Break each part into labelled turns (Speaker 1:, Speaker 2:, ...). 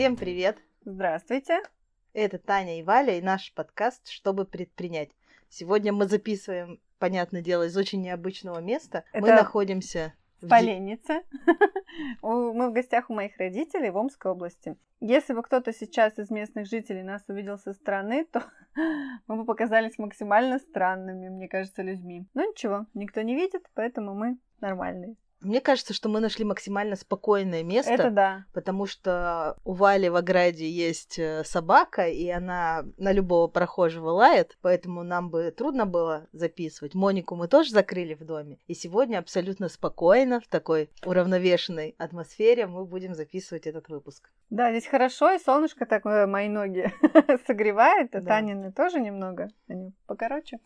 Speaker 1: Всем привет!
Speaker 2: Здравствуйте!
Speaker 1: Это Таня и Валя и наш подкаст «Чтобы предпринять». Сегодня мы записываем, понятное дело, из очень необычного места.
Speaker 2: Это
Speaker 1: Мы находимся
Speaker 2: В Поленнице. Мы в гостях у моих родителей в Омской области. Если бы кто-то сейчас из местных жителей нас увидел со стороны, то мы бы показались максимально странными, мне кажется, людьми. Но ничего, никто не видит, поэтому мы нормальные.
Speaker 1: Мне кажется, что мы нашли максимально спокойное место.
Speaker 2: Это да.
Speaker 1: Потому что у Вали в ограде есть э, собака, и она на любого прохожего лает, поэтому нам бы трудно было записывать. Монику мы тоже закрыли в доме. И сегодня абсолютно спокойно, в такой уравновешенной атмосфере мы будем записывать этот выпуск.
Speaker 2: Да, здесь хорошо, и солнышко такое мои ноги согревает, а
Speaker 1: Да.
Speaker 2: Танины тоже немного, они покороче.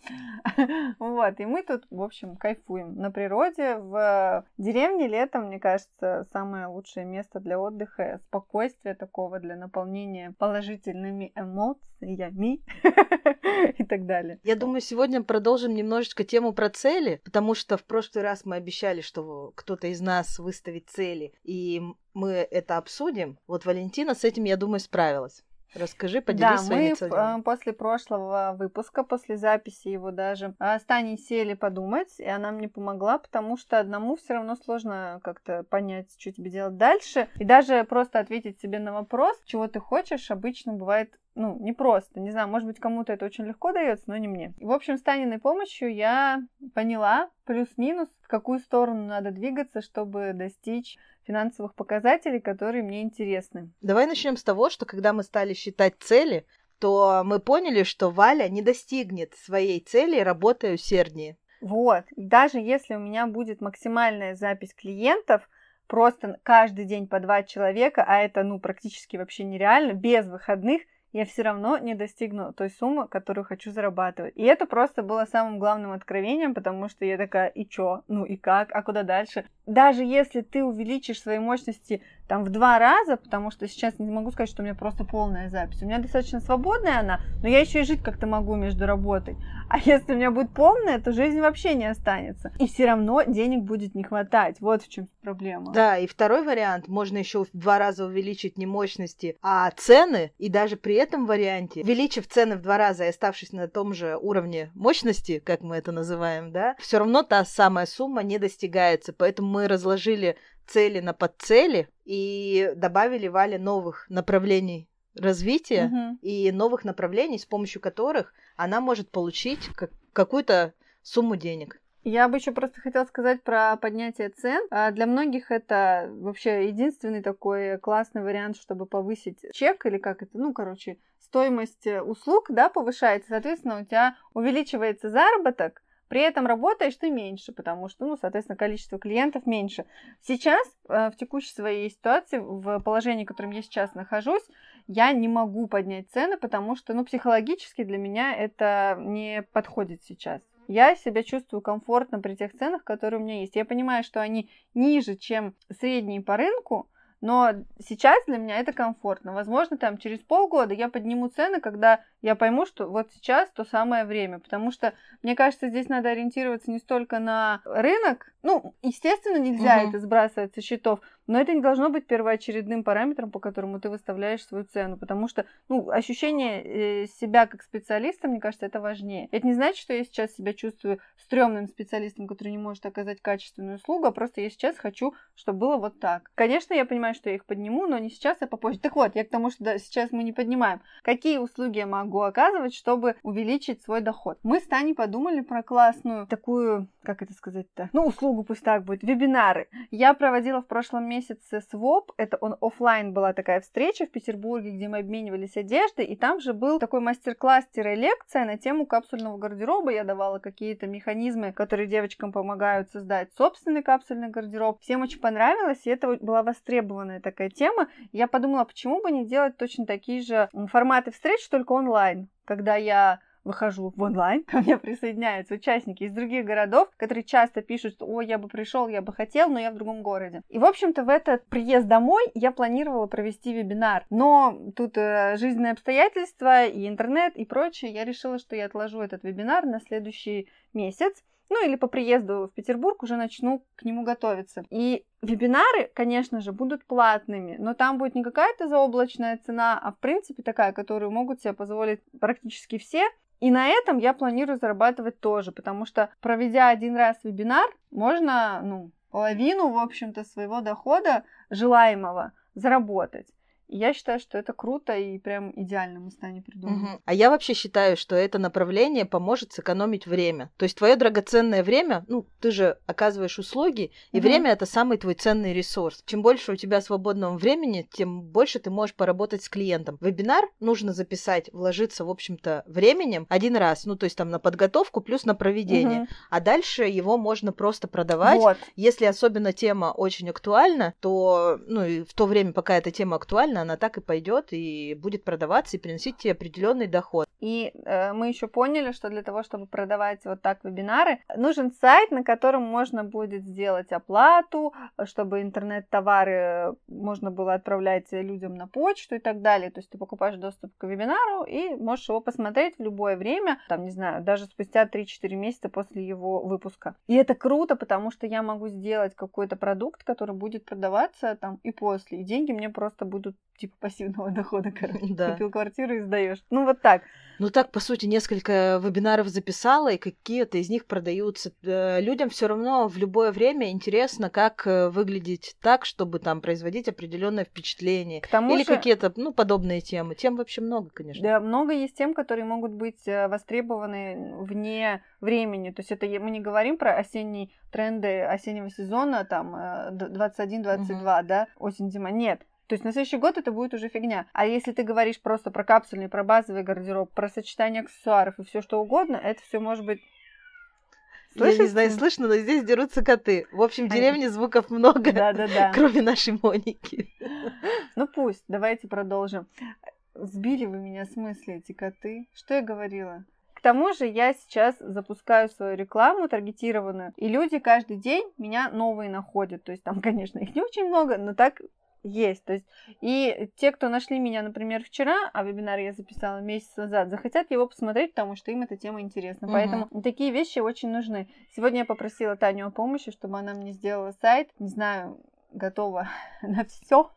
Speaker 2: Вот, и мы тут, в общем, кайфуем на природе, в деревне летом, мне кажется, самое лучшее место для отдыха, спокойствия такого, для наполнения положительными эмоциями и так далее.
Speaker 1: Я думаю, сегодня продолжим немножечко тему про цели, потому что в прошлый раз мы обещали, что кто-то из нас выставит цели, и мы это обсудим. Вот Валентина с этим, я думаю, справилась. Расскажи, поделись
Speaker 2: Да,
Speaker 1: своими
Speaker 2: мы
Speaker 1: целями.
Speaker 2: э, после прошлого выпуска, после записи его даже, э, с Таней сели подумать, и она мне помогла, потому что одному все равно сложно как-то понять, что тебе делать дальше. И даже просто ответить себе на вопрос, чего ты хочешь, обычно бывает ну, не просто. Не знаю, может быть, кому-то это очень легко дается, но не мне. В общем, с Таниной помощью я поняла плюс-минус, в какую сторону надо двигаться, чтобы достичь финансовых показателей, которые мне интересны.
Speaker 1: Давай начнем с того, что когда мы стали считать цели, то мы поняли, что Валя не достигнет своей цели, работая усерднее.
Speaker 2: Вот. И даже если у меня будет максимальная запись клиентов, просто каждый день по два человека, а это, ну, практически вообще нереально, без выходных, я все равно не достигну той суммы, которую хочу зарабатывать. И это просто было самым главным откровением, потому что я такая, и чё? Ну и как? А куда дальше? Даже если ты увеличишь свои мощности там в два раза, потому что сейчас не могу сказать, что у меня просто полная запись. У меня достаточно свободная она, но я еще и жить как-то могу между работой. А если у меня будет полная, то жизнь вообще не останется. И все равно денег будет не хватать. Вот в чем проблема.
Speaker 1: Да, и второй вариант, можно еще в два раза увеличить не мощности, а цены, и даже при этом варианте, увеличив цены в два раза и оставшись на том же уровне мощности, как мы это называем, да, все равно та самая сумма не достигается, поэтому мы разложили цели на подцели и добавили Вале новых направлений развития
Speaker 2: Мгм.
Speaker 1: и новых направлений, с помощью которых она может получить как- какую-то сумму денег.
Speaker 2: Я бы еще просто хотела сказать про поднятие цен. А, Для многих это вообще единственный такой классный вариант, чтобы повысить чек или как это, ну, короче, стоимость э, услуг, да, повышается, соответственно, у тебя увеличивается заработок, при этом работаешь ты меньше, потому что, ну, соответственно, количество клиентов меньше. Сейчас, э, в текущей своей ситуации, в положении, в котором я сейчас нахожусь, я не могу поднять цены, потому что, ну, психологически для меня это не подходит сейчас. Я себя чувствую комфортно при тех ценах, которые у меня есть. Я понимаю, что они ниже, чем средние по рынку, но сейчас для меня это комфортно. Возможно, там через полгода я подниму цены, когда я пойму, что вот сейчас то самое время. Потому что, мне кажется, здесь надо ориентироваться не столько на рынок. Ну, естественно, нельзя
Speaker 1: Мгм.
Speaker 2: это сбрасывать со счетов, но это не должно быть первоочередным параметром, по которому ты выставляешь свою цену. Потому что, ну, ощущение э, себя как специалиста, мне кажется, это важнее. Это не значит, что я сейчас себя чувствую стрёмным специалистом, который не может оказать качественную услугу, а просто я сейчас хочу, чтобы было вот так. Конечно, я понимаю, что я их подниму, но не сейчас, а попозже. Так вот, я к тому, что да, сейчас мы не поднимаем. Какие услуги я могу оказывать, чтобы увеличить свой доход? Мы с Таней подумали про классную такую, как это сказать-то, ну, услугу пусть так будет, вебинары. Я проводила в прошлом месяце swap, это он оффлайн была такая встреча в Петербурге, где мы обменивались одеждой, и там же был такой мастер-класс-лекция на тему капсульного гардероба. Я давала какие-то механизмы, которые девочкам помогают создать собственный капсульный гардероб. Всем очень понравилось, и это была востребованная такая тема. Я подумала, почему бы не делать точно такие же форматы встреч, только онлайн, когда я выхожу в онлайн, ко мне присоединяются участники из других городов, которые часто пишут, что «Ой, я бы пришел, я бы хотел, но я в другом городе». И, в общем-то, в этот приезд домой я планировала провести вебинар. Но тут э, жизненные обстоятельства и интернет и прочее, я решила, что я отложу этот вебинар на следующий месяц. Ну или по приезду в Петербург уже начну к нему готовиться. И вебинары, конечно же, будут платными, но там будет не какая-то заоблачная цена, а в принципе такая, которую могут себе позволить практически все. И на этом я планирую зарабатывать тоже, потому что проведя один раз вебинар, можно, ну, половину, в общем-то, своего дохода желаемого заработать. Я считаю, что это круто и прям идеально мы с Таней придумали.
Speaker 1: Угу. А я вообще считаю, что это направление поможет сэкономить время. То есть твое драгоценное время, ну, ты же оказываешь услуги, и угу. время это самый твой ценный ресурс. Чем больше у тебя свободного времени, тем больше ты можешь поработать с клиентом. Вебинар нужно записать, вложиться, в общем-то, временем один раз, ну, то есть там на подготовку плюс на проведение. Угу. А дальше его можно просто продавать. Вот. Если особенно тема очень актуальна, то, ну, и в то время, пока эта тема актуальна, она так и пойдет и будет продаваться и приносить тебе определенный доход.
Speaker 2: И э, мы еще поняли, что для того, чтобы продавать вот так вебинары, нужен сайт, на котором можно будет сделать оплату, чтобы интернет-товары можно было отправлять людям на почту и так далее. То есть ты покупаешь доступ к вебинару и можешь его посмотреть в любое время, там, не знаю, даже спустя 3-4 месяца после его выпуска. И это круто, потому что я могу сделать какой-то продукт, который будет продаваться там и после, и деньги мне просто будут типа пассивного дохода, короче. Да. Купил квартиру и сдаешь. Ну вот так.
Speaker 1: Ну так, по сути, несколько вебинаров записала, и какие-то из них продаются. Э, людям все равно в любое время интересно, как э, выглядеть так, чтобы там производить определенное впечатление. К тому Или же... какие-то, ну, подобные темы. Тем вообще много, конечно.
Speaker 2: Да, много есть тем, которые могут быть э, востребованы вне времени. То есть это мы не говорим про осенние тренды осеннего сезона, там, 21-22, угу. да, осень-зима. Нет, то есть на следующий год это будет уже фигня. А если ты говоришь просто про капсульный, про базовый гардероб, про сочетание аксессуаров и все что угодно, это все может быть
Speaker 1: Слышите? Я не знаю, слышно, но здесь дерутся коты. В общем, в деревне звуков много,
Speaker 2: да, да, да.
Speaker 1: кроме нашей Моники.
Speaker 2: Ну пусть, давайте продолжим. Сбили вы меня с мысли, эти коты. Что я говорила? К тому же я сейчас запускаю свою рекламу таргетированную, и люди каждый день меня новые находят. То есть там, конечно, их не очень много, но так есть. То есть, и те, кто нашли меня, например, вчера, а вебинар я записала месяц назад, захотят его посмотреть, потому что им эта тема интересна. Угу. Поэтому такие вещи очень нужны. Сегодня я попросила Таню о помощи, чтобы она мне сделала сайт. Не знаю, готова на все.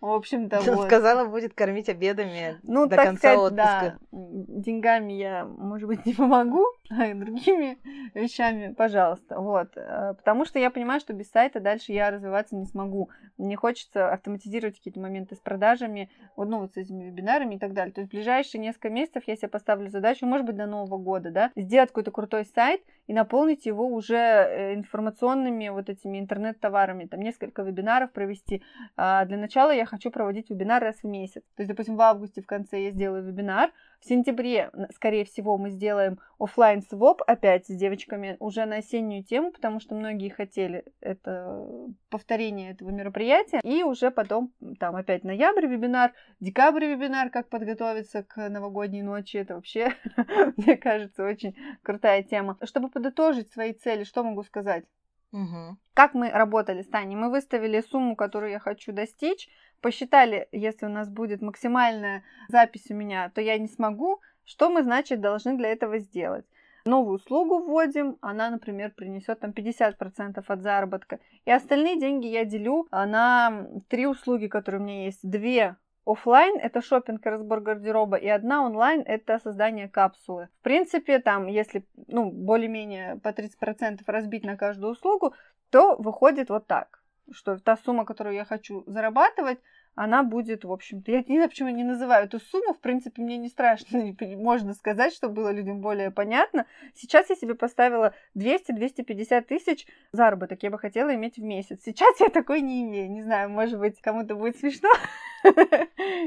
Speaker 2: В общем-то,
Speaker 1: вот. Сказала, будет кормить обедами ну, до конца сказать, отпуска.
Speaker 2: Да, деньгами я, может быть, не помогу, а другими вещами, пожалуйста. Вот. Э, потому что я понимаю, что без сайта дальше я развиваться не смогу. Мне хочется автоматизировать какие-то моменты с продажами, вот, ну, вот с этими вебинарами и так далее. То есть в ближайшие несколько месяцев я себе поставлю задачу, может быть, до Нового года, да, сделать какой-то крутой сайт и наполнить его уже э, информационными вот этими интернет-товарами, там несколько вебинаров провести. А для начала я хочу проводить вебинар раз в месяц. То есть, допустим, в августе в конце я сделаю вебинар, в сентябре, скорее всего, мы сделаем офлайн своп опять с девочками уже на осеннюю тему, потому что многие хотели это повторение этого мероприятия. И уже потом, там опять ноябрь вебинар, декабрь вебинар, как подготовиться к новогодней ночи. Это вообще, мне кажется, очень крутая тема. Чтобы подытожить свои цели, что могу сказать? Угу. Как мы работали с Таней? Мы выставили сумму, которую я хочу достичь, посчитали, если у нас будет максимальная запись у меня, то я не смогу. Что мы, значит, должны для этого сделать? Новую услугу вводим, она, например, принесет там 50% от заработка. И остальные деньги я делю на три услуги, которые у меня есть. Две Оффлайн это шопинг и разбор гардероба, и одна онлайн это создание капсулы. В принципе, там, если ну, более-менее по 30% разбить на каждую услугу, то выходит вот так, что та сумма, которую я хочу зарабатывать, она будет, в общем-то, я не знаю, почему я не называю эту сумму, в принципе, мне не страшно, можно сказать, чтобы было людям более понятно. Сейчас я себе поставила 200-250 тысяч заработок, я бы хотела иметь в месяц. Сейчас я такой не имею, не знаю, может быть, кому-то будет смешно.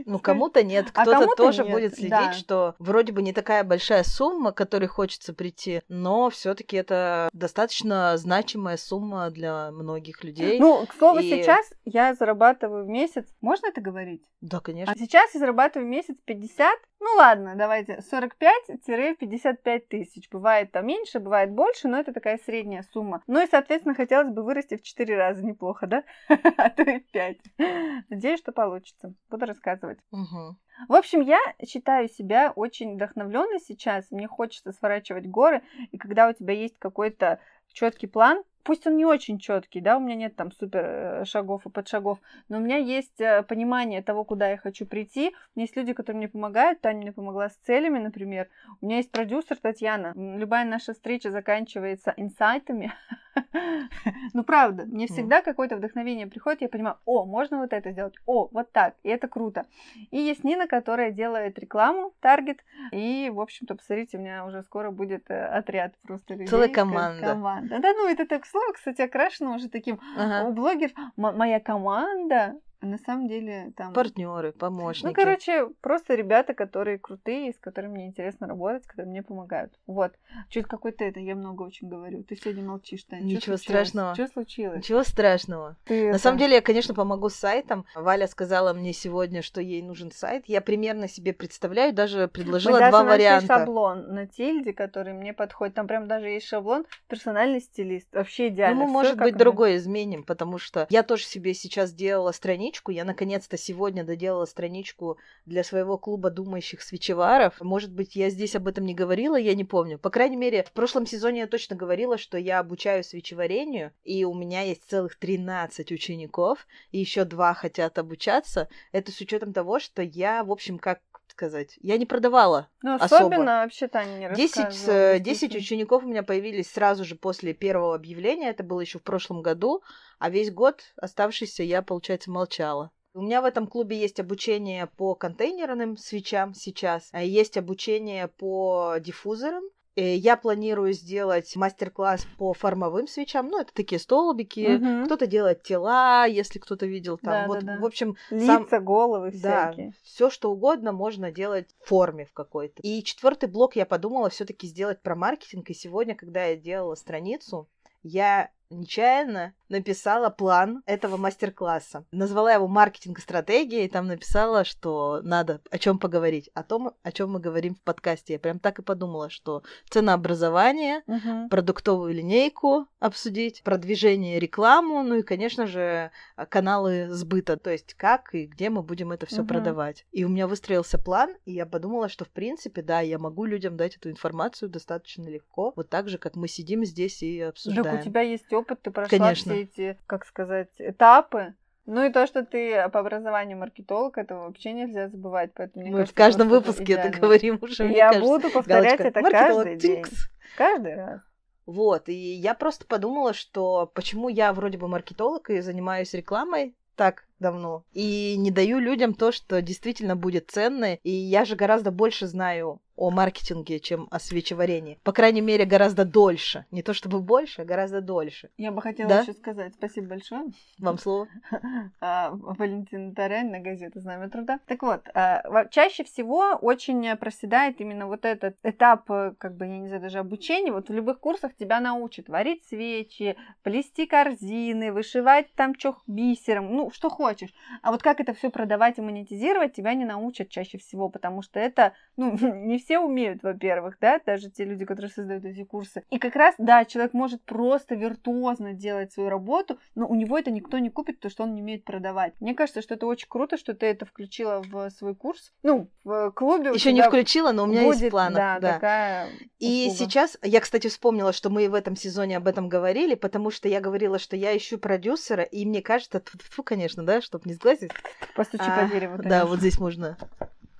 Speaker 1: Ну, кому-то нет, а кто-то а тоже нет, будет следить, да. что вроде бы не такая большая сумма, к которой хочется прийти, но все таки это достаточно значимая сумма для многих людей.
Speaker 2: Ну, к слову, и... сейчас я зарабатываю в месяц, можно это говорить?
Speaker 1: Да, конечно.
Speaker 2: А сейчас я зарабатываю в месяц 50, ну ладно, давайте 45-55 тысяч. Бывает там меньше, бывает больше, но это такая средняя сумма. Ну и, соответственно, хотелось бы вырасти в 4 раза. Неплохо, да? А то и 5. Надеюсь, что получится. Нравится. Буду рассказывать.
Speaker 1: Угу.
Speaker 2: В общем, я считаю себя очень вдохновленной сейчас. Мне хочется сворачивать горы. И когда у тебя есть какой-то четкий план, пусть он не очень четкий, да, у меня нет там супер э, шагов и подшагов, но у меня есть э, понимание того, куда я хочу прийти. У меня есть люди, которые мне помогают. Таня мне помогла с целями, например. У меня есть продюсер Татьяна. Любая наша встреча заканчивается инсайтами. Ну, правда, мне всегда какое-то вдохновение приходит, я понимаю, о, можно вот это сделать, о, вот так, и это круто. И есть Нина, которая делает рекламу, таргет, и, в общем-то, посмотрите, у меня уже скоро будет э, отряд просто людей.
Speaker 1: Целая команда.
Speaker 2: команда. Да, ну, это так слово, кстати, окрашено уже таким. Ага. У блогеров моя команда, на самом деле там...
Speaker 1: Партнеры, помощники.
Speaker 2: Ну, короче, просто ребята, которые крутые, с которыми мне интересно работать, которые мне помогают. Вот. Что-то какой-то это, я много очень говорю. Ты сегодня молчишь, Таня.
Speaker 1: Ничего страшного.
Speaker 2: Что случилось?
Speaker 1: Ничего страшного. Ты на это... самом деле, я, конечно, помогу с сайтом. Валя сказала мне сегодня, что ей нужен сайт. Я примерно себе представляю, даже предложила
Speaker 2: Мы
Speaker 1: два
Speaker 2: даже
Speaker 1: варианта.
Speaker 2: шаблон на Тильде, который мне подходит. Там прям даже есть шаблон персональный стилист. Вообще идеально.
Speaker 1: Ну, мы, может быть, другой изменим, потому что я тоже себе сейчас делала страничку страничку. Я наконец-то сегодня доделала страничку для своего клуба думающих свечеваров. Может быть, я здесь об этом не говорила, я не помню. По крайней мере, в прошлом сезоне я точно говорила, что я обучаю свечеварению, и у меня есть целых 13 учеников, и еще два хотят обучаться. Это с учетом того, что я, в общем, как сказать. Я не продавала.
Speaker 2: Ну,
Speaker 1: особенно
Speaker 2: особо. вообще Таня не
Speaker 1: 10, 10 учеников у меня появились сразу же после первого объявления. Это было еще в прошлом году. А весь год оставшийся я, получается, молчала. У меня в этом клубе есть обучение по контейнерным свечам сейчас, а есть обучение по диффузорам, Э, я планирую сделать мастер-класс по формовым свечам. Ну, это такие столбики. Угу. Кто-то делает тела, если кто-то видел там. Да, вот, да, да. в общем,
Speaker 2: лица, сам... головы всякие.
Speaker 1: Да, все что угодно можно делать в форме в какой-то. И четвертый блок я подумала все-таки сделать про маркетинг. И сегодня, когда я делала страницу, я нечаянно написала план этого мастер-класса. Назвала его маркетинг стратегия, и там написала, что надо о чем поговорить. О том, о чем мы говорим в подкасте. Я прям так и подумала, что ценообразование, угу. продуктовую линейку обсудить, продвижение, рекламу, ну и, конечно же, каналы сбыта. То есть как и где мы будем это все угу. продавать. И у меня выстроился план, и я подумала, что в принципе, да, я могу людям дать эту информацию достаточно легко. Вот так же, как мы сидим здесь и обсуждаем.
Speaker 2: Так у тебя есть опыт, ты прошла Конечно. все эти, как сказать, этапы. Ну и то, что ты по образованию маркетолог, этого вообще нельзя забывать. Поэтому,
Speaker 1: Мы кажется, в каждом выпуске это говорим уже.
Speaker 2: Я кажется, буду повторять галочка. это каждый день. Каждый раз.
Speaker 1: Вот, и я просто подумала, что почему я вроде бы маркетолог и занимаюсь рекламой так давно, и не даю людям то, что действительно будет ценно, и я же гораздо больше знаю о маркетинге, чем о свечеварении. По крайней мере, гораздо дольше. Не то чтобы больше, а гораздо дольше.
Speaker 2: Я бы хотела да? еще сказать спасибо большое.
Speaker 1: Вам слово.
Speaker 2: А, Валентина Тарянь на газету «Знамя труда». Так вот, а, чаще всего очень проседает именно вот этот этап, э, как бы, я не знаю, даже обучения. Вот в любых курсах тебя научат варить свечи, плести корзины, вышивать там чё бисером, ну, что хочешь. А вот как это все продавать и монетизировать, тебя не научат чаще всего, потому что это, ну, не все умеют, во-первых, да, даже те люди, которые создают эти курсы. И как раз, да, человек может просто виртуозно делать свою работу, но у него это никто не купит, потому что он не умеет продавать. Мне кажется, что это очень круто, что ты это включила в свой курс. Ну, в клубе.
Speaker 1: Еще не включила, но у меня
Speaker 2: будет,
Speaker 1: есть планы.
Speaker 2: Да, да, такая.
Speaker 1: И услуга. сейчас, я, кстати, вспомнила, что мы в этом сезоне об этом говорили, потому что я говорила, что я ищу продюсера, и мне кажется, фу, конечно, да, чтобы не сглазить.
Speaker 2: Постучи а, по дереву.
Speaker 1: Да, вот здесь можно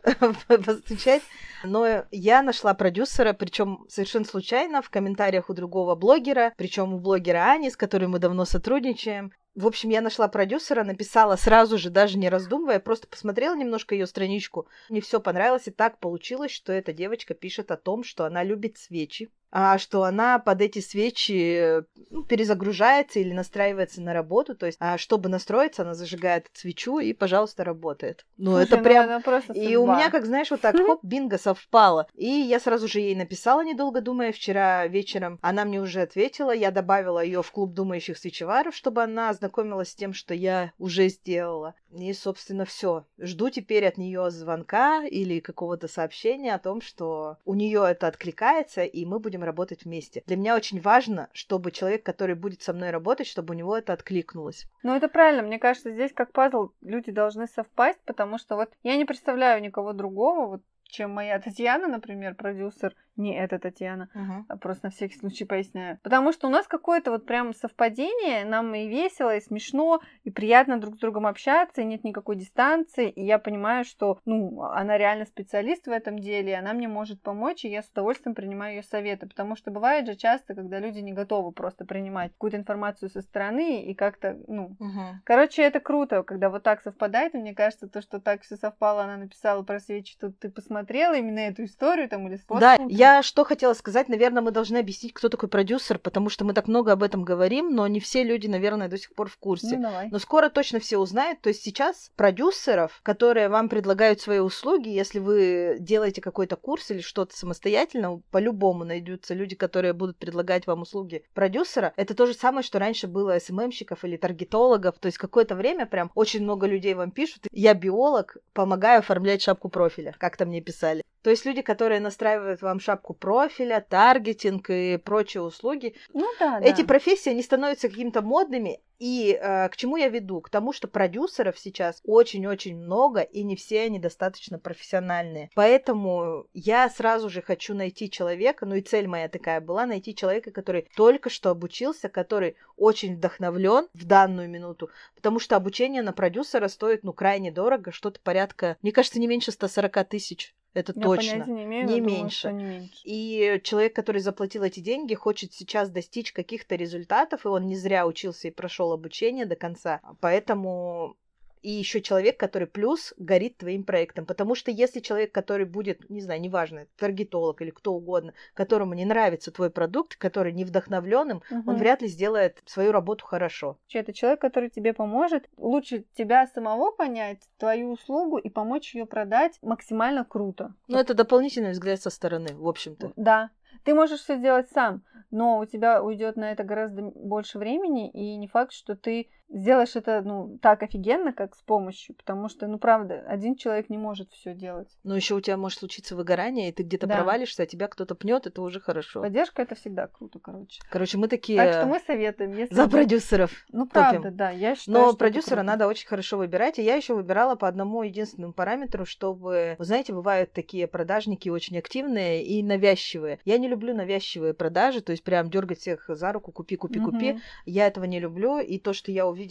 Speaker 1: постучать. Но я нашла продюсера, причем совершенно случайно, в комментариях у другого блогера, причем у блогера Ани, с которой мы давно сотрудничаем. В общем, я нашла продюсера, написала сразу же, даже не раздумывая, просто посмотрела немножко ее страничку. Мне все понравилось, и так получилось, что эта девочка пишет о том, что она любит свечи, что она под эти свечи ну, перезагружается или настраивается на работу. То есть, а чтобы настроиться, она зажигает свечу и, пожалуйста, работает. Ну, Слушай, это ну, прям...
Speaker 2: Это
Speaker 1: и у меня, как знаешь, вот так, хоп, бинго совпало. И я сразу же ей написала, недолго думая, вчера вечером. Она мне уже ответила, я добавила ее в клуб думающих свечеваров, чтобы она ознакомилась с тем, что я уже сделала. И, собственно, все. Жду теперь от нее звонка или какого-то сообщения о том, что у нее это откликается, и мы будем работать вместе. Для меня очень важно, чтобы человек, который будет со мной работать, чтобы у него это откликнулось.
Speaker 2: Ну, это правильно. Мне кажется, здесь как пазл люди должны совпасть, потому что вот я не представляю никого другого, вот чем моя Татьяна, например, продюсер, не эта Татьяна, а просто на всякий случай поясняю. Потому что у нас какое-то вот прям совпадение, нам и весело, и смешно, и приятно друг с другом общаться, и нет никакой дистанции, и я понимаю, что, ну, она реально специалист в этом деле, и она мне может помочь, и я с удовольствием принимаю ее советы, потому что бывает же часто, когда люди не готовы просто принимать какую-то информацию со стороны и как-то, ну,
Speaker 1: Мгм.
Speaker 2: Короче, это круто, когда вот так совпадает. И мне кажется, то, что так все совпало, она написала про свечи, тут ты посмотрела именно эту историю там или способ.
Speaker 1: Да, я что хотела сказать, наверное, мы должны объяснить, кто такой продюсер, потому что мы так много об этом говорим, но не все люди, наверное, до сих пор в курсе.
Speaker 2: Ну, давай.
Speaker 1: Но скоро точно все узнают. То есть сейчас продюсеров, которые вам предлагают свои услуги, если вы делаете какой-то курс или что-то самостоятельно, по-любому найдутся люди, которые будут предлагать вам услуги продюсера. Это то же самое, что раньше было СММщиков или таргетологов. То есть какое-то время прям очень много людей вам пишут. Я биолог, помогаю оформлять шапку профиля, как-то мне писали. То есть люди, которые настраивают вам шапку профиля, таргетинг и прочие услуги,
Speaker 2: Ну да,
Speaker 1: эти
Speaker 2: да.
Speaker 1: профессии, они становятся какими-то модными. И э, к чему я веду? К тому, что продюсеров сейчас очень-очень много, и не все они достаточно профессиональные. Поэтому я сразу же хочу найти человека, ну и цель моя такая была, найти человека, который только что обучился, который очень вдохновлен в данную минуту, потому что обучение на продюсера стоит, ну, крайне дорого, что-то порядка, мне кажется, не меньше 140 тысяч. Это
Speaker 2: Я
Speaker 1: точно.
Speaker 2: не имею,
Speaker 1: Не
Speaker 2: думаю,
Speaker 1: меньше.
Speaker 2: что не меньше.
Speaker 1: И человек, который заплатил эти деньги, хочет сейчас достичь каких-то результатов, и он не зря учился и прошел обучение до конца. Поэтому и еще человек, который плюс горит твоим проектом. Потому что если человек, который будет, не знаю, неважно, таргетолог или кто угодно, которому не нравится твой продукт, который не вдохновленным, он
Speaker 2: Мгм.
Speaker 1: вряд ли сделает свою работу хорошо.
Speaker 2: Это человек, который тебе поможет лучше тебя самого понять, твою услугу и помочь ее продать максимально круто.
Speaker 1: Но это дополнительный взгляд со стороны, в общем-то.
Speaker 2: Да. Ты можешь все сделать сам, но у тебя уйдет на это гораздо больше времени, и не факт, что ты сделаешь это ну так офигенно, как с помощью, потому что, ну правда, один человек не может все делать.
Speaker 1: Но еще у тебя может случиться выгорание, и ты где-то
Speaker 2: Да.
Speaker 1: провалишься, а тебя кто-то пнет, это уже хорошо.
Speaker 2: Поддержка это всегда круто, короче.
Speaker 1: Короче, мы такие
Speaker 2: Так что мы советуем, если
Speaker 1: за
Speaker 2: вы-
Speaker 1: продюсеров.
Speaker 2: Ну
Speaker 1: топим.
Speaker 2: правда, да, я считаю,
Speaker 1: Но продюсера надо очень хорошо выбирать. И я еще выбирала по одному единственному параметру, чтобы, вы знаете, бывают такие продажники очень активные и навязчивые. Я не люблю навязчивые продажи, то есть прям дергать всех за руку, купи, купи, купи.
Speaker 2: Мгм.
Speaker 1: Я этого не люблю. И то, что я увидела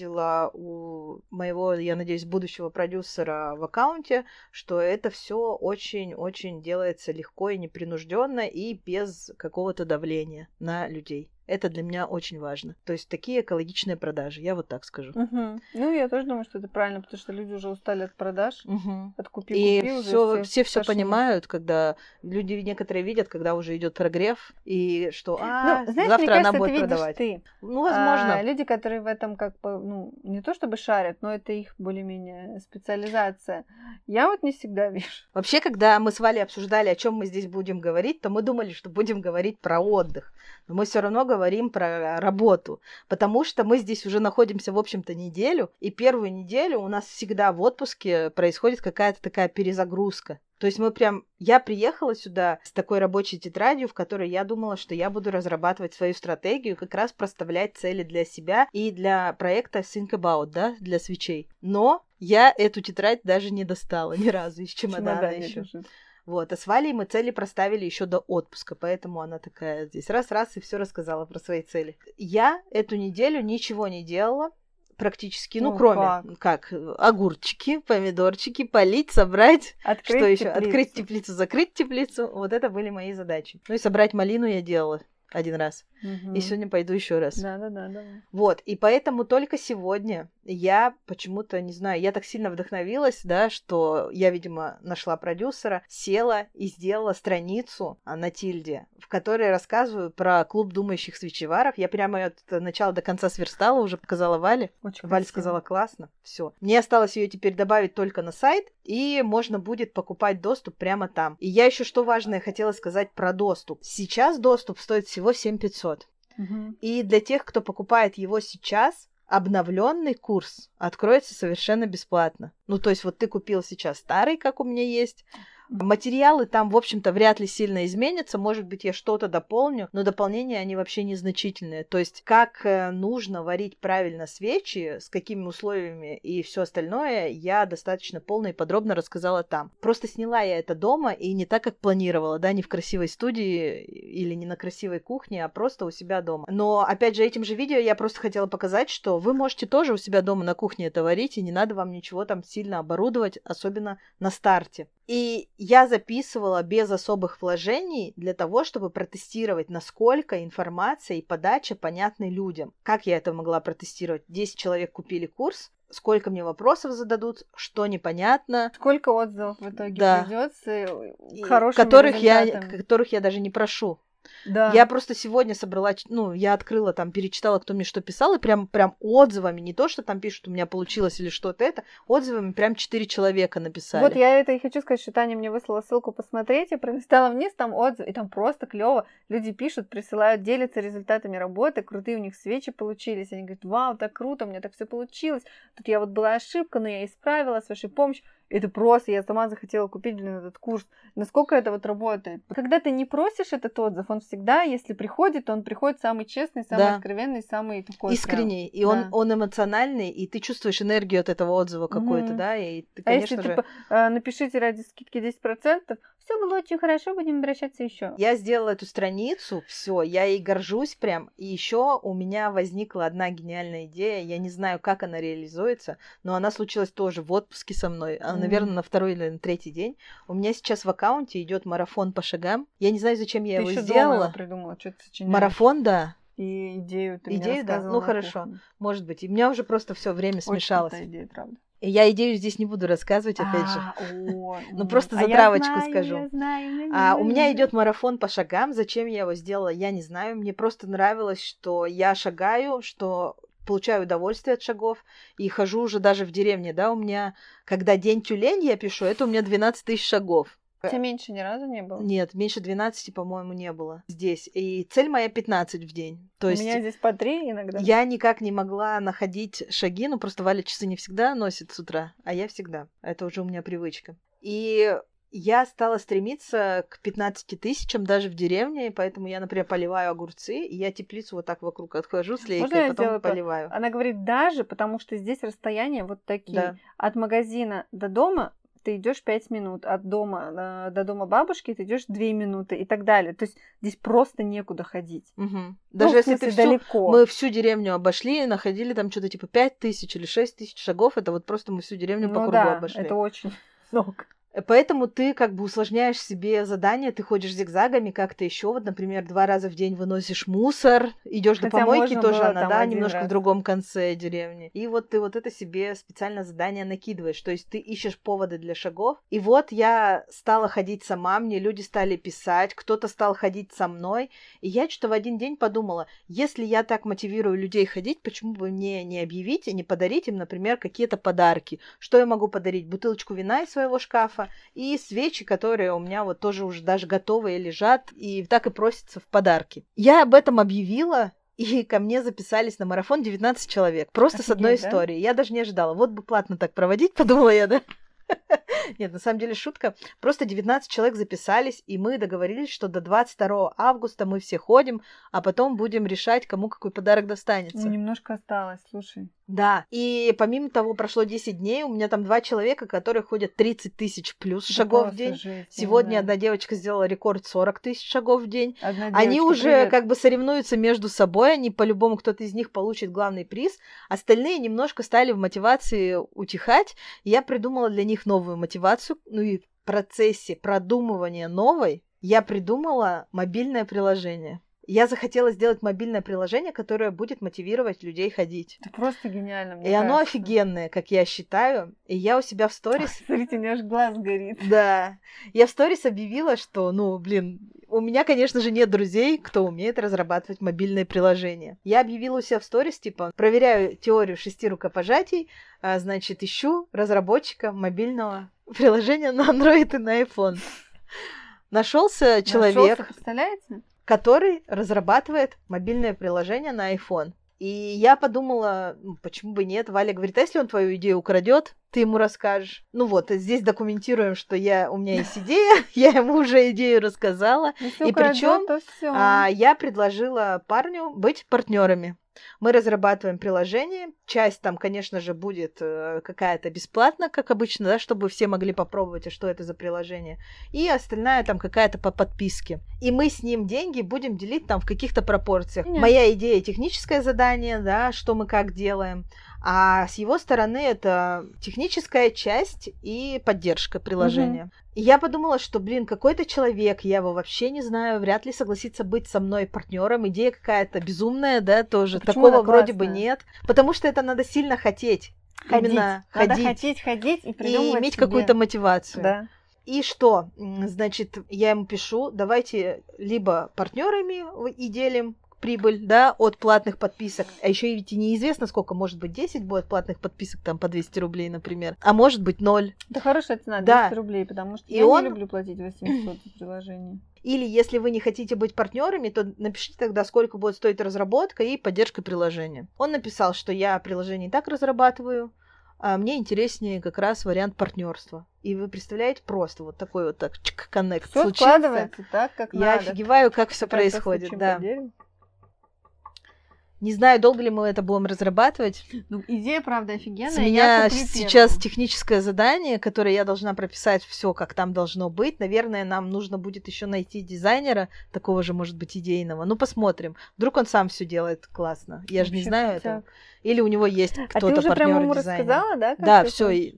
Speaker 1: у моего, я надеюсь, будущего продюсера в аккаунте, что это все очень-очень делается легко и непринужденно и без какого-то давления на людей. Это для меня очень важно. То есть такие экологичные продажи, я вот так скажу.
Speaker 2: Мгм. Ну, я тоже думаю, что это правильно, потому что люди уже устали от продаж,
Speaker 1: Мгм.
Speaker 2: от купи
Speaker 1: И все, все все понимают, когда люди некоторые видят, когда уже идет прогрев, и что, а,
Speaker 2: Ну, знаешь,
Speaker 1: завтра
Speaker 2: кажется,
Speaker 1: она будет продавать.
Speaker 2: ты.
Speaker 1: Ну, возможно.
Speaker 2: А, люди, которые в этом как бы, ну, не то чтобы шарят, но это их более-менее специализация. Я вот не всегда вижу.
Speaker 1: Вообще, когда мы с Валей обсуждали, о чем мы здесь будем говорить, то мы думали, что будем говорить про отдых. Но мы все равно говорим про работу, потому что мы здесь уже находимся, в общем-то, неделю, и первую неделю у нас всегда в отпуске происходит какая-то такая перезагрузка. То есть мы прям... Я приехала сюда с такой рабочей тетрадью, в которой я думала, что я буду разрабатывать свою стратегию, как раз проставлять цели для себя и для проекта Think About, да, для свечей. Но я эту тетрадь даже не достала ни разу из чемодана
Speaker 2: Чемодане
Speaker 1: еще.
Speaker 2: лежит.
Speaker 1: Вот, а с Валей мы цели проставили еще до отпуска, поэтому она такая здесь раз-раз и все рассказала про свои цели. Я эту неделю ничего не делала, практически, ну,
Speaker 2: Ну,
Speaker 1: кроме как? огурчики, помидорчики, полить, собрать,
Speaker 2: Открыть
Speaker 1: что еще? Открыть теплицу, закрыть теплицу. Вот это были мои задачи. Ну и собрать малину я делала один раз.
Speaker 2: Мгм.
Speaker 1: И сегодня пойду еще раз.
Speaker 2: Да-да-да, давай.
Speaker 1: Вот, и поэтому только сегодня я почему-то, не знаю, я так сильно вдохновилась, да, что я, видимо, нашла продюсера, села и сделала страницу а, на Тильде, в которой рассказываю про клуб думающих свечеваров. Я прямо от начала до конца сверстала, уже показала Вале.
Speaker 2: Очень
Speaker 1: Валя
Speaker 2: красиво.
Speaker 1: сказала, классно, все. Мне осталось ее теперь добавить только на сайт, и можно будет покупать доступ прямо там. И я еще что важное хотела сказать про доступ. Сейчас доступ стоит всего 7500.
Speaker 2: Мгм.
Speaker 1: И для тех, кто покупает его сейчас, обновленный курс откроется совершенно бесплатно. Ну, то есть вот ты купил сейчас старый, как у меня есть, Материалы там, в общем-то, вряд ли сильно изменятся. Может быть, я что-то дополню, но дополнения, они вообще незначительные. То есть, как э, нужно варить правильно свечи, с какими условиями и все остальное, я достаточно полно и подробно рассказала там. Просто сняла я это дома и не так, как планировала, да, не в красивой студии или не на красивой кухне, а просто у себя дома. Но, опять же, этим же видео я просто хотела показать, что вы можете тоже у себя дома на кухне это варить, и не надо вам ничего там сильно оборудовать, особенно на старте. И я записывала без особых вложений для того, чтобы протестировать, насколько информация и подача понятны людям. Как я это могла протестировать? 10 человек купили курс, сколько мне вопросов зададут, что непонятно.
Speaker 2: Сколько отзывов в итоге да. придет с
Speaker 1: хорошими которых я, которых я даже не прошу. Да. Я просто сегодня собрала, ну, я открыла там, перечитала, кто мне что писал, и прям, прям отзывами, не то, что там пишут, у меня получилось или что-то это, отзывами прям четыре человека написали.
Speaker 2: Вот я это и хочу сказать, что Таня мне выслала ссылку посмотреть, я пролистала вниз, там отзывы, и там просто клево. Люди пишут, присылают, делятся результатами работы, крутые у них свечи получились. Они говорят, вау, так круто, у меня так все получилось. Тут я вот была ошибка, но я исправила с вашей помощью. Это просто, я сама захотела купить, блин, этот курс. Насколько это вот работает? Когда ты не просишь этот отзыв, он всегда, если приходит, он приходит самый честный, самый да. откровенный, самый такой...
Speaker 1: Искренний. Прям, и он, да. он эмоциональный, и ты чувствуешь энергию от этого отзыва какой-то, mm. да? И ты, конечно
Speaker 2: а если,
Speaker 1: же...
Speaker 2: типа, напишите ради скидки 10%, все было очень хорошо, будем обращаться еще.
Speaker 1: Я сделала эту страницу, все, я ей горжусь прям. И еще у меня возникла одна гениальная идея. Я не знаю, как она реализуется, но она случилась тоже в отпуске со мной. mm Наверное, на второй или на третий день. У меня сейчас в аккаунте идет марафон по шагам. Я не знаю, зачем я
Speaker 2: ты
Speaker 1: его
Speaker 2: еще
Speaker 1: сделала.
Speaker 2: Дома придумала, что ты
Speaker 1: Марафон, да.
Speaker 2: И идею ты
Speaker 1: Идею, да. Ну хорошо, может быть. И у меня уже просто все время смешалось.
Speaker 2: Очень идея, правда.
Speaker 1: Я идею здесь не буду рассказывать, опять же. Ну, просто за травочку скажу. А у меня идет марафон по шагам. Зачем я его сделала, я не знаю. Мне просто нравилось, что я шагаю, что получаю удовольствие от шагов и хожу уже даже в деревне, да, у меня, когда день тюлень я пишу, это у меня 12 тысяч шагов.
Speaker 2: У тебя меньше ни разу не было?
Speaker 1: Нет, меньше 12, по-моему, не было здесь. И цель моя 15 в день. То
Speaker 2: У
Speaker 1: есть
Speaker 2: меня здесь по 3 иногда.
Speaker 1: Я никак не могла находить шаги, ну просто Валя часы не всегда носит с утра, а я всегда. Это уже у меня привычка. И я стала стремиться к 15 тысячам даже в деревне, поэтому я, например, поливаю огурцы, и я теплицу вот так вокруг отхожу с лейкой, Можно потом поливаю.
Speaker 2: Она говорит даже, потому что здесь расстояние вот такие. Да. От магазина до дома ты идешь 5 минут, от дома до дома бабушки ты идешь 2 минуты и так далее. То есть здесь просто некуда ходить.
Speaker 1: Угу. Даже ну, если ты всю, далеко. Мы всю деревню обошли, находили там что-то типа 5 тысяч или 6 тысяч шагов, это вот просто мы всю деревню ну, по кругу да, обошли.
Speaker 2: это очень много.
Speaker 1: Поэтому ты как бы усложняешь себе задание, ты ходишь зигзагами как-то еще. Вот, например, два раза в день выносишь мусор, идешь до помойки, тоже она, да, немножко раз. в другом конце деревни. И вот ты вот это себе специально задание накидываешь. То есть ты ищешь поводы для шагов. И вот я стала ходить сама, мне люди стали писать, кто-то стал ходить со мной. И я что-то в один день подумала, если я так мотивирую людей ходить, почему бы мне не объявить и не подарить им, например, какие-то подарки? Что я могу подарить? Бутылочку вина из своего шкафа, шкафа, и свечи, которые у меня вот тоже уже даже готовые лежат, и так и просятся в подарки. Я об этом объявила, и ко мне записались на марафон 19 человек. Просто Офигеть, с одной да? историей. Я даже не ожидала. Вот бы платно так проводить, подумала я, да? Нет, на самом деле шутка. Просто 19 человек записались, и мы договорились, что до 22 августа мы все ходим, а потом будем решать, кому какой подарок достанется. Ну,
Speaker 2: немножко осталось, слушай.
Speaker 1: Да, и помимо того, прошло 10 дней, у меня там два человека, которые ходят 30 тысяч плюс да шагов в день. Жесть, Сегодня да. одна девочка сделала рекорд 40 тысяч шагов в день. Одна они уже привет. как бы соревнуются между собой, они по-любому кто-то из них получит главный приз. Остальные немножко стали в мотивации утихать. Я придумала для них новую мотивацию, ну и в процессе продумывания новой я придумала мобильное приложение. Я захотела сделать мобильное приложение, которое будет мотивировать людей ходить.
Speaker 2: Это просто гениально.
Speaker 1: Мне и кажется. оно офигенное, как я считаю. И я у себя в сторис...
Speaker 2: Смотрите, у меня аж глаз горит.
Speaker 1: Да. Я в сторис объявила, что, ну, блин, у меня, конечно же, нет друзей, кто умеет разрабатывать мобильные приложения. Я объявила у себя в сторис, типа, проверяю теорию шести рукопожатий, а, значит, ищу разработчика мобильного приложения на Android и на iPhone. Нашелся человек.
Speaker 2: Нашелся,
Speaker 1: который разрабатывает мобильное приложение на iPhone. И я подумала, ну, почему бы нет. Валя говорит, а если он твою идею украдет, ты ему расскажешь. Ну вот, здесь документируем, что я, у меня есть идея, я ему уже идею рассказала.
Speaker 2: Если
Speaker 1: И причем а, я предложила парню быть партнерами. Мы разрабатываем приложение. Часть там, конечно же, будет э, какая-то бесплатно, как обычно, да, чтобы все могли попробовать, а что это за приложение. И остальная там какая-то по подписке. И мы с ним деньги будем делить там в каких-то пропорциях.
Speaker 2: Понятно.
Speaker 1: Моя идея техническое задание, да, что мы как делаем. А с его стороны это техническая часть и поддержка приложения. И я подумала, что, блин, какой-то человек, я его вообще не знаю, вряд ли согласится быть со мной партнером. Идея какая-то безумная, да, тоже.
Speaker 2: А
Speaker 1: Такого вроде бы нет. Потому что это надо сильно хотеть.
Speaker 2: Ходить.
Speaker 1: Именно
Speaker 2: Надо
Speaker 1: ходить.
Speaker 2: хотеть ходить и
Speaker 1: И иметь
Speaker 2: себе.
Speaker 1: какую-то мотивацию.
Speaker 2: Да.
Speaker 1: И что? Значит, я ему пишу, давайте либо партнерами и делим прибыль, да, от платных подписок. А еще ведь и неизвестно, сколько, может быть, 10 будет платных подписок, там, по 200 рублей, например. А может быть, 0.
Speaker 2: Это хорошая цена,
Speaker 1: Да.
Speaker 2: 200 рублей, потому что
Speaker 1: И
Speaker 2: я
Speaker 1: он-
Speaker 2: не люблю платить 800 за приложение.
Speaker 1: Или если вы не хотите быть партнерами, то напишите тогда, сколько будет стоить разработка и поддержка приложения. Он написал, что я приложение и так разрабатываю, а мне интереснее как раз вариант партнерства. И вы представляете, просто вот такой вот так чик, коннект случился.
Speaker 2: складывается так, как
Speaker 1: Я
Speaker 2: надо.
Speaker 1: офигеваю, как все происходит, да.
Speaker 2: по дереву.
Speaker 1: Не знаю, долго ли мы это будем разрабатывать.
Speaker 2: Ну, идея, правда, офигенная.
Speaker 1: С
Speaker 2: я
Speaker 1: меня
Speaker 2: куплю
Speaker 1: сейчас техническое задание, которое я должна прописать все, как там должно быть. Наверное, нам нужно будет еще найти дизайнера, такого же, может быть, идейного. Ну, посмотрим. Вдруг он сам все делает классно. Я же не знаю
Speaker 2: крутяк.
Speaker 1: этого. Или у него есть
Speaker 2: А ты
Speaker 1: кто-то
Speaker 2: уже прям
Speaker 1: партнер
Speaker 2: ему
Speaker 1: дизайнера.
Speaker 2: рассказала, да?
Speaker 1: Да, все.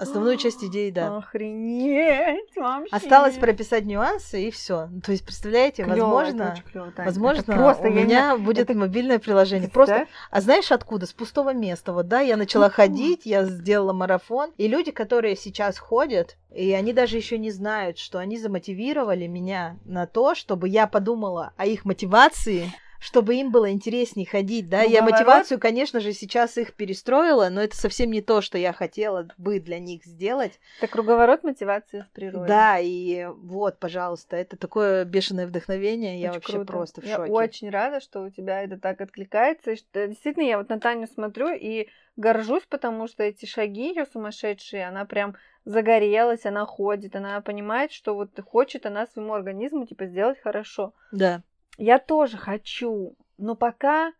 Speaker 1: Основную часть идеи, да.
Speaker 2: Охренеть вообще.
Speaker 1: Осталось прописать нюансы и все. То есть, представляете,
Speaker 2: Клёво,
Speaker 1: возможно,
Speaker 2: клёво,
Speaker 1: возможно,
Speaker 2: Это просто,
Speaker 1: у
Speaker 2: я не-
Speaker 1: меня будет
Speaker 2: это-
Speaker 1: мобильное приложение. Просто А знаешь откуда? С пустого места. Вот, да, я начала ходить, я сделала марафон. И люди, которые сейчас ходят, и они даже еще не знают, что они замотивировали меня на то, чтобы я подумала о их мотивации, чтобы им было интереснее ходить, да. Я
Speaker 2: Круговорот.
Speaker 1: мотивацию, конечно же, сейчас их перестроила, но это совсем не то, что я хотела бы для них сделать.
Speaker 2: Это круговорот мотивации в природе.
Speaker 1: Да, и вот, пожалуйста, это такое бешеное вдохновение, я
Speaker 2: Очень
Speaker 1: вообще
Speaker 2: круто.
Speaker 1: просто в
Speaker 2: я
Speaker 1: шоке.
Speaker 2: очень рада, что у тебя это так откликается. И что, действительно, я вот на Таню смотрю и горжусь, потому что эти шаги ее сумасшедшие, она прям загорелась, она ходит, она понимает, что вот хочет она своему организму типа сделать хорошо.
Speaker 1: Да.
Speaker 2: Я тоже хочу, но пока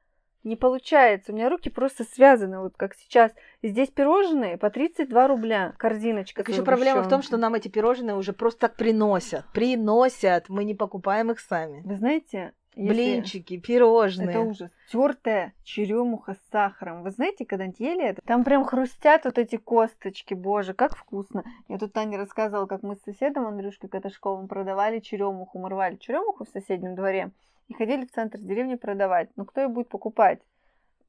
Speaker 2: не получается. У меня руки просто связаны, вот как сейчас. Здесь пирожные по 32 рубля, корзиночка.
Speaker 1: Еще проблема в том, что нам эти пирожные уже просто так приносят. Приносят. Мы не покупаем их сами.
Speaker 2: Вы знаете, если-
Speaker 1: Блинчики, пирожные.
Speaker 2: Это ужас. Тертая черемуха с сахаром. Вы знаете, когда-нибудь ели это? Там прям хрустят вот эти косточки. Боже, как вкусно. Я тут Таня рассказывала, как мы с соседом Андрюшкой Каташковым продавали черемуху. Мы рвали черемуху в соседнем дворе и ходили в центр деревни продавать. Ну, кто ее будет покупать?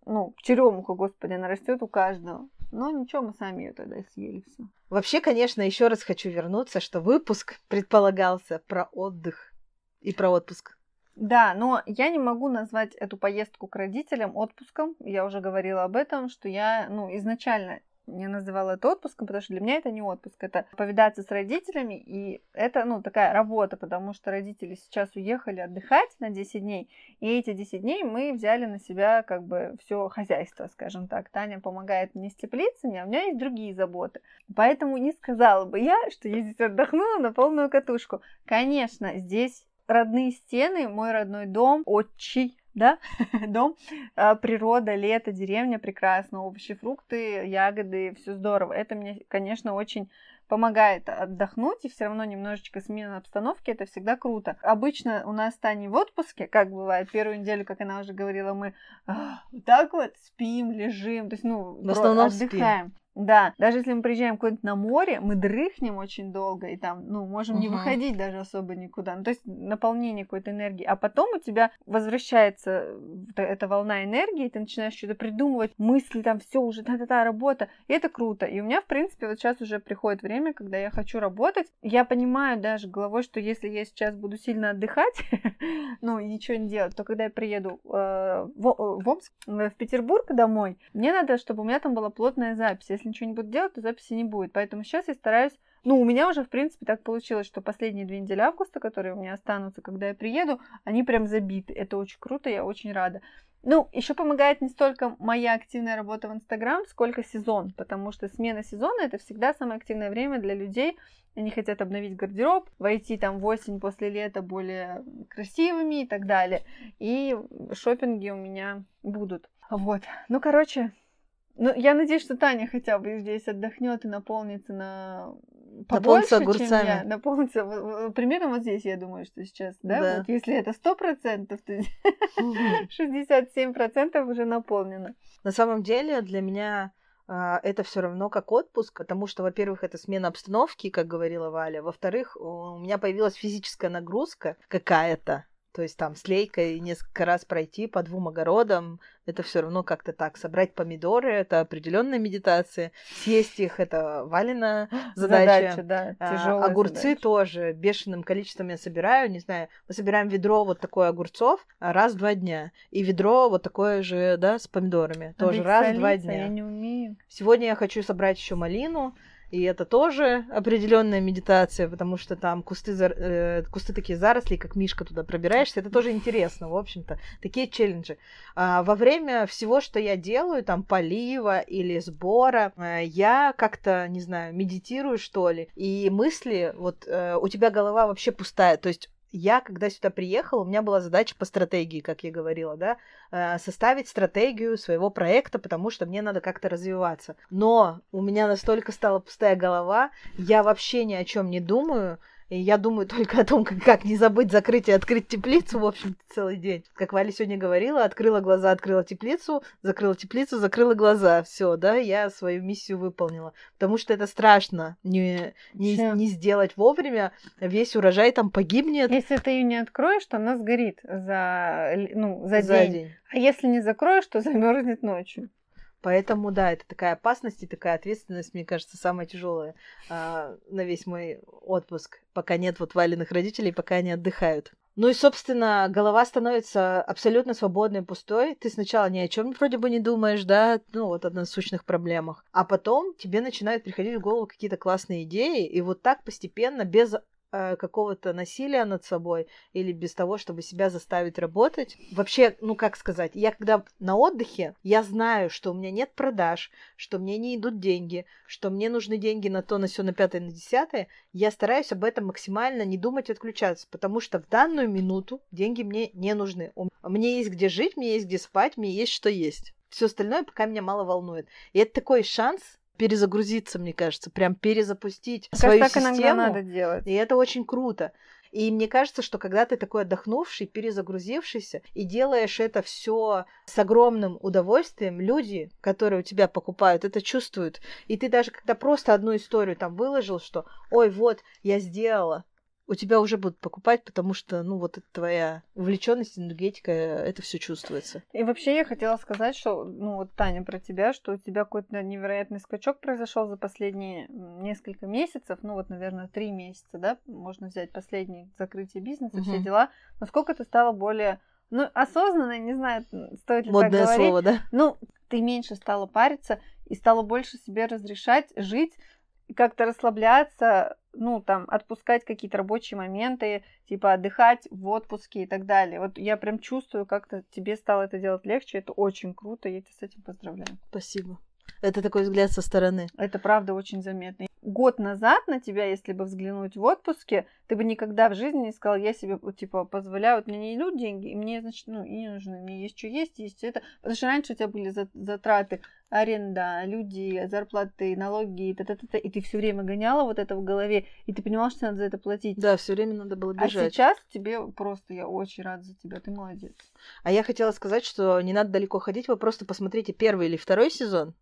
Speaker 2: Ну, черемуха, господи, она растет у каждого. Но ничего, мы сами ее тогда съели все.
Speaker 1: Вообще, конечно, еще раз хочу вернуться, что выпуск предполагался про отдых и про отпуск.
Speaker 2: Да, но я не могу назвать эту поездку к родителям отпуском. Я уже говорила об этом, что я, ну, изначально не называла это отпуском, потому что для меня это не отпуск, это повидаться с родителями, и это, ну, такая работа, потому что родители сейчас уехали отдыхать на 10 дней, и эти 10 дней мы взяли на себя как бы все хозяйство, скажем так. Таня помогает мне с теплицами, а у меня есть другие заботы. Поэтому не сказала бы я, что я здесь отдохнула на полную катушку. Конечно, здесь родные стены, мой родной дом, отчий, да, дом, а, природа, лето, деревня прекрасно, овощи, фрукты, ягоды, все здорово. Это мне, конечно, очень помогает отдохнуть, и все равно немножечко смена обстановки, это всегда круто. Обычно у нас Таня в отпуске, как бывает, первую неделю, как она уже говорила, мы вот так вот спим, лежим, то есть, ну,
Speaker 1: В основном спим.
Speaker 2: Да, даже если мы приезжаем куда-нибудь на море, мы дрыхнем очень долго, и там, ну, можем не
Speaker 1: Мгм.
Speaker 2: выходить даже особо никуда. Ну, то есть наполнение какой-то энергии. А потом у тебя возвращается эта волна энергии, и ты начинаешь что-то придумывать, мысли там, все уже, та-та-та, работа. И это круто. И у меня, в принципе, вот сейчас уже приходит время, когда я хочу работать. Я понимаю даже головой, что если я сейчас буду сильно отдыхать, ну, и ничего не делать, то когда я приеду э, в, в Омск, э, в Петербург домой, мне надо, чтобы у меня там была плотная запись. Если ничего не буду делать, то записи не будет. Поэтому сейчас я стараюсь Ну, у меня уже, в принципе, так получилось, что последние две недели августа, которые у меня останутся, когда я приеду, они прям забиты. Это очень круто, я очень рада. Ну, еще помогает не столько моя активная работа в Инстаграм, сколько сезон, потому что смена сезона это всегда самое активное время для людей. Они хотят обновить гардероб, войти там в осень после лета более красивыми и так далее. И шопинги у меня будут. Вот. Ну, короче, ну, я надеюсь, что Таня хотя бы здесь отдохнет и наполнится на побольше, огурцами. чем я. Наполнится примерно вот здесь, я думаю, что сейчас, да? да. Вот если это сто процентов, то 67 процентов уже наполнено.
Speaker 1: На самом деле для меня а, это все равно как отпуск, потому что, во-первых, это смена обстановки, как говорила Валя, во-вторых, у меня появилась физическая нагрузка какая-то, то есть там с лейкой несколько раз пройти по двум огородам, это все равно как-то так. Собрать помидоры это определенная медитация. Съесть их это Валина задача. задача да, а, огурцы задача. тоже бешеным количеством я собираю. Не знаю, мы собираем ведро вот такое огурцов раз в два дня. И ведро вот такое же, да, с помидорами. Надо тоже раз в два дня.
Speaker 2: Я не умею.
Speaker 1: Сегодня я хочу собрать еще малину. И это тоже определенная медитация, потому что там кусты, э, кусты такие заросли, как мишка туда пробираешься. Это тоже интересно, в общем-то. Такие челленджи. А, во время всего, что я делаю, там полива или сбора, э, я как-то, не знаю, медитирую, что ли. И мысли, вот э, у тебя голова вообще пустая. То есть я, когда сюда приехала, у меня была задача по стратегии, как я говорила, да, э, составить стратегию своего проекта, потому что мне надо как-то развиваться. Но у меня настолько стала пустая голова, я вообще ни о чем не думаю, и я думаю только о том, как, как не забыть закрыть и открыть теплицу, в общем целый день. Как Валя сегодня говорила, открыла глаза, открыла теплицу, закрыла теплицу, закрыла глаза. Все, да, я свою миссию выполнила. Потому что это страшно не, не, не сделать вовремя, весь урожай там погибнет.
Speaker 2: Если ты ее не откроешь, то она сгорит за, ну, за, за день. день. А если не закроешь, то замерзнет ночью.
Speaker 1: Поэтому, да, это такая опасность и такая ответственность, мне кажется, самая тяжелая а, на весь мой отпуск, пока нет вот валенных родителей, пока они отдыхают. Ну и, собственно, голова становится абсолютно свободной, пустой. Ты сначала ни о чем вроде бы не думаешь, да, ну вот о насущных проблемах. А потом тебе начинают приходить в голову какие-то классные идеи, и вот так постепенно, без какого-то насилия над собой или без того, чтобы себя заставить работать. Вообще, ну как сказать, я когда на отдыхе, я знаю, что у меня нет продаж, что мне не идут деньги, что мне нужны деньги на то, на все, на пятое, на десятое, я стараюсь об этом максимально не думать отключаться, потому что в данную минуту деньги мне не нужны. Мне есть где жить, мне есть где спать, мне есть что есть. Все остальное пока меня мало волнует. И это такой шанс перезагрузиться, мне кажется, прям перезапустить
Speaker 2: так
Speaker 1: свою
Speaker 2: так
Speaker 1: систему.
Speaker 2: иногда надо делать.
Speaker 1: И это очень круто. И мне кажется, что когда ты такой отдохнувший, перезагрузившийся и делаешь это все с огромным удовольствием, люди, которые у тебя покупают, это чувствуют. И ты даже когда просто одну историю там выложил, что «Ой, вот, я сделала», у тебя уже будут покупать, потому что, ну, вот это твоя увлеченность, энергетика, это все чувствуется.
Speaker 2: И вообще я хотела сказать, что, ну, вот, Таня, про тебя, что у тебя какой-то невероятный скачок произошел за последние несколько месяцев, ну, вот, наверное, три месяца, да, можно взять последнее закрытие бизнеса, угу. все дела. Насколько ты стала более ну, осознанно, не знаю, стоит ли Модное так говорить. слово, да? Ну, ты меньше стала париться и стала больше себе разрешать жить как-то расслабляться, ну, там, отпускать какие-то рабочие моменты, типа отдыхать в отпуске и так далее. Вот я прям чувствую, как-то тебе стало это делать легче. Это очень круто, я тебя с этим поздравляю.
Speaker 1: Спасибо. Это такой взгляд со стороны.
Speaker 2: Это правда очень заметно. Год назад на тебя, если бы взглянуть в отпуске, ты бы никогда в жизни не сказал, я себе, типа, позволяю, вот мне не идут деньги, и мне, значит, ну, и не нужны, мне есть что есть, есть это. Потому что раньше у тебя были затраты, аренда, люди, зарплаты, налоги, т -т -т -т, и ты все время гоняла вот это в голове, и ты понимала, что надо за это платить.
Speaker 1: Да, все время надо было а бежать.
Speaker 2: А сейчас тебе просто, я очень рада за тебя, ты молодец.
Speaker 1: А я хотела сказать, что не надо далеко ходить, вы просто посмотрите первый или второй сезон,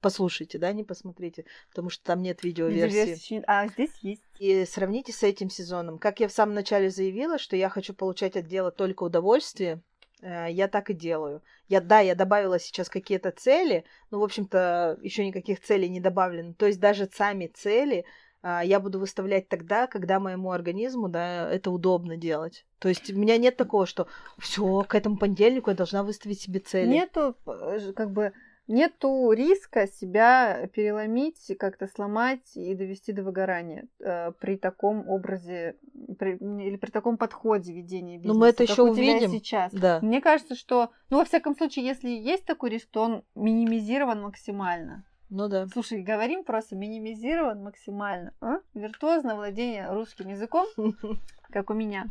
Speaker 1: послушайте, да, не посмотрите, потому что там нет видеоверсии.
Speaker 2: А здесь есть.
Speaker 1: И сравните с этим сезоном. Как я в самом начале заявила, что я хочу получать от дела только удовольствие, я так и делаю. Я, да, я добавила сейчас какие-то цели, но, в общем-то, еще никаких целей не добавлено. То есть даже сами цели а, я буду выставлять тогда, когда моему организму, да, это удобно делать. То есть у меня нет такого, что все к этому понедельнику я должна выставить себе цели.
Speaker 2: Нету, э, как бы, нету риска себя переломить, как-то сломать и довести до выгорания э, при таком образе при, или при таком подходе ведения бизнеса.
Speaker 1: Ну, мы это еще увидим.
Speaker 2: сейчас.
Speaker 1: Да.
Speaker 2: Мне кажется, что, ну, во всяком случае, если есть такой риск, то он минимизирован максимально.
Speaker 1: Ну да.
Speaker 2: Слушай, говорим просто минимизирован максимально. А? Виртуозное владение русским языком, как у меня,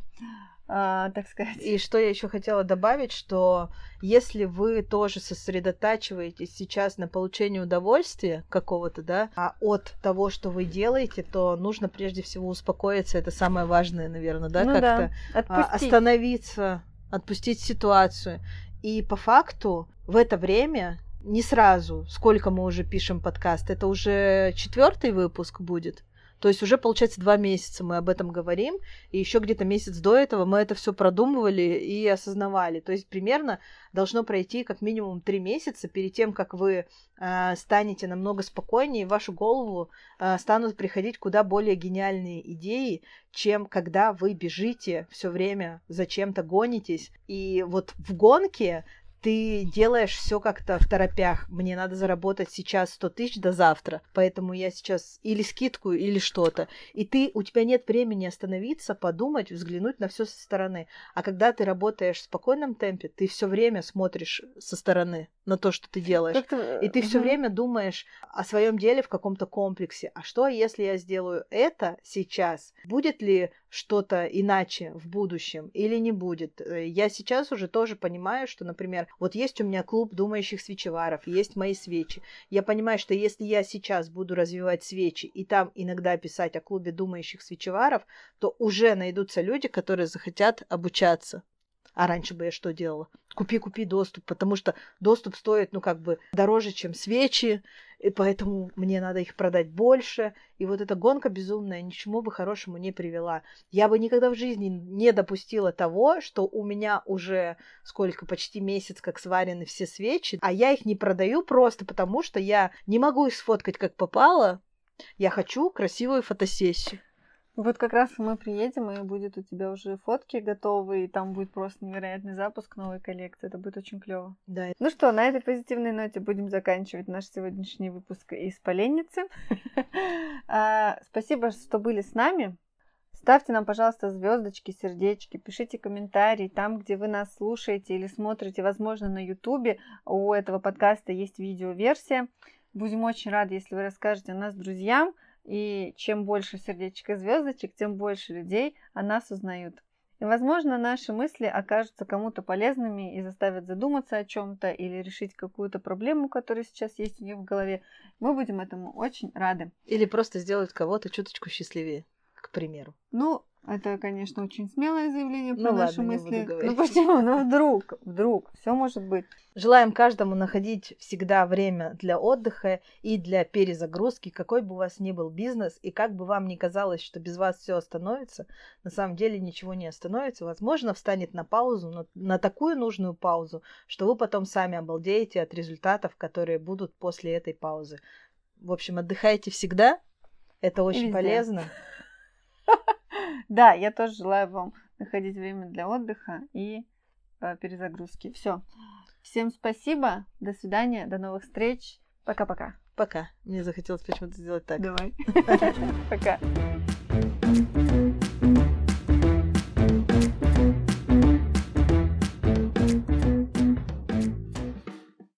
Speaker 2: а, так сказать.
Speaker 1: И что я еще хотела добавить, что если вы тоже сосредотачиваетесь сейчас на получении удовольствия какого-то, да, а от того, что вы делаете, то нужно прежде всего успокоиться. Это самое важное, наверное, да,
Speaker 2: Ну
Speaker 1: как-то
Speaker 2: да,
Speaker 1: а,
Speaker 2: отпустить.
Speaker 1: остановиться, отпустить ситуацию. И по факту в это время не сразу, сколько мы уже пишем подкаст, это уже четвертый выпуск будет. То есть уже, получается, два месяца мы об этом говорим, и еще где-то месяц до этого мы это все продумывали и осознавали. То есть примерно должно пройти как минимум три месяца перед тем, как вы э, станете намного спокойнее, в вашу голову э, станут приходить куда более гениальные идеи, чем когда вы бежите все время, зачем-то гонитесь. И вот в гонке ты делаешь все как-то в торопях. Мне надо заработать сейчас 100 тысяч до завтра, поэтому я сейчас или скидку, или что-то. И ты, у тебя нет времени остановиться, подумать, взглянуть на все со стороны. А когда ты работаешь в спокойном темпе, ты все время смотришь со стороны на то, что ты делаешь.
Speaker 2: Как-то,
Speaker 1: И ты все время думаешь о своем деле в каком-то комплексе. А что, если я сделаю это сейчас? Будет ли что-то иначе в будущем или не будет? Э, Я сейчас уже тоже понимаю, что, например, вот есть у меня клуб думающих свечеваров, есть мои свечи. Я понимаю, что если я сейчас буду развивать свечи и там иногда писать о клубе думающих свечеваров, то уже найдутся люди, которые захотят обучаться. А раньше бы я что делала? Купи, купи доступ, потому что доступ стоит, ну, как бы дороже, чем свечи, и поэтому мне надо их продать больше. И вот эта гонка безумная ни к чему бы хорошему не привела. Я бы никогда в жизни не допустила того, что у меня уже сколько, почти месяц, как сварены все свечи, а я их не продаю просто потому, что я не могу их сфоткать как попало. Я хочу красивую фотосессию.
Speaker 2: Вот как раз мы приедем, и будет у тебя уже фотки готовы, и там будет просто невероятный запуск новой коллекции. Это будет очень клево.
Speaker 1: Да,
Speaker 2: Ну что, на этой позитивной ноте будем заканчивать наш сегодняшний выпуск из Поленницы. А, Спасибо, что были с нами. Ставьте нам, пожалуйста, звездочки, сердечки, пишите комментарии там, где вы нас слушаете или смотрите, возможно, на Ютубе. У этого подкаста есть видеоверсия. Будем очень рады, если вы расскажете о нас друзьям. И чем больше сердечек и звездочек, тем больше людей о нас узнают. И, возможно, наши мысли окажутся кому-то полезными и заставят задуматься о чем-то или решить какую-то проблему, которая сейчас есть у них в голове. Мы будем этому очень рады.
Speaker 1: Или просто сделать кого-то чуточку счастливее, к примеру.
Speaker 2: Ну, это, конечно, очень смелое заявление про
Speaker 1: Ну
Speaker 2: наши
Speaker 1: ладно,
Speaker 2: мысли. Ну почему? Ну вдруг, вдруг, все может быть.
Speaker 1: Желаем каждому находить всегда время для отдыха и для перезагрузки, какой бы у вас ни был бизнес, и как бы вам ни казалось, что без вас все остановится, на самом деле ничего не остановится. Возможно, встанет на паузу, но на такую нужную паузу, что вы потом сами обалдеете от результатов, которые будут после этой паузы. В общем, отдыхайте всегда, это очень
Speaker 2: везде.
Speaker 1: полезно.
Speaker 2: Да, я тоже желаю вам находить время для отдыха и э, перезагрузки. Все. Всем спасибо. До свидания. До новых встреч. Пока-пока.
Speaker 1: Пока. Мне захотелось почему-то сделать так.
Speaker 2: Давай. Пока.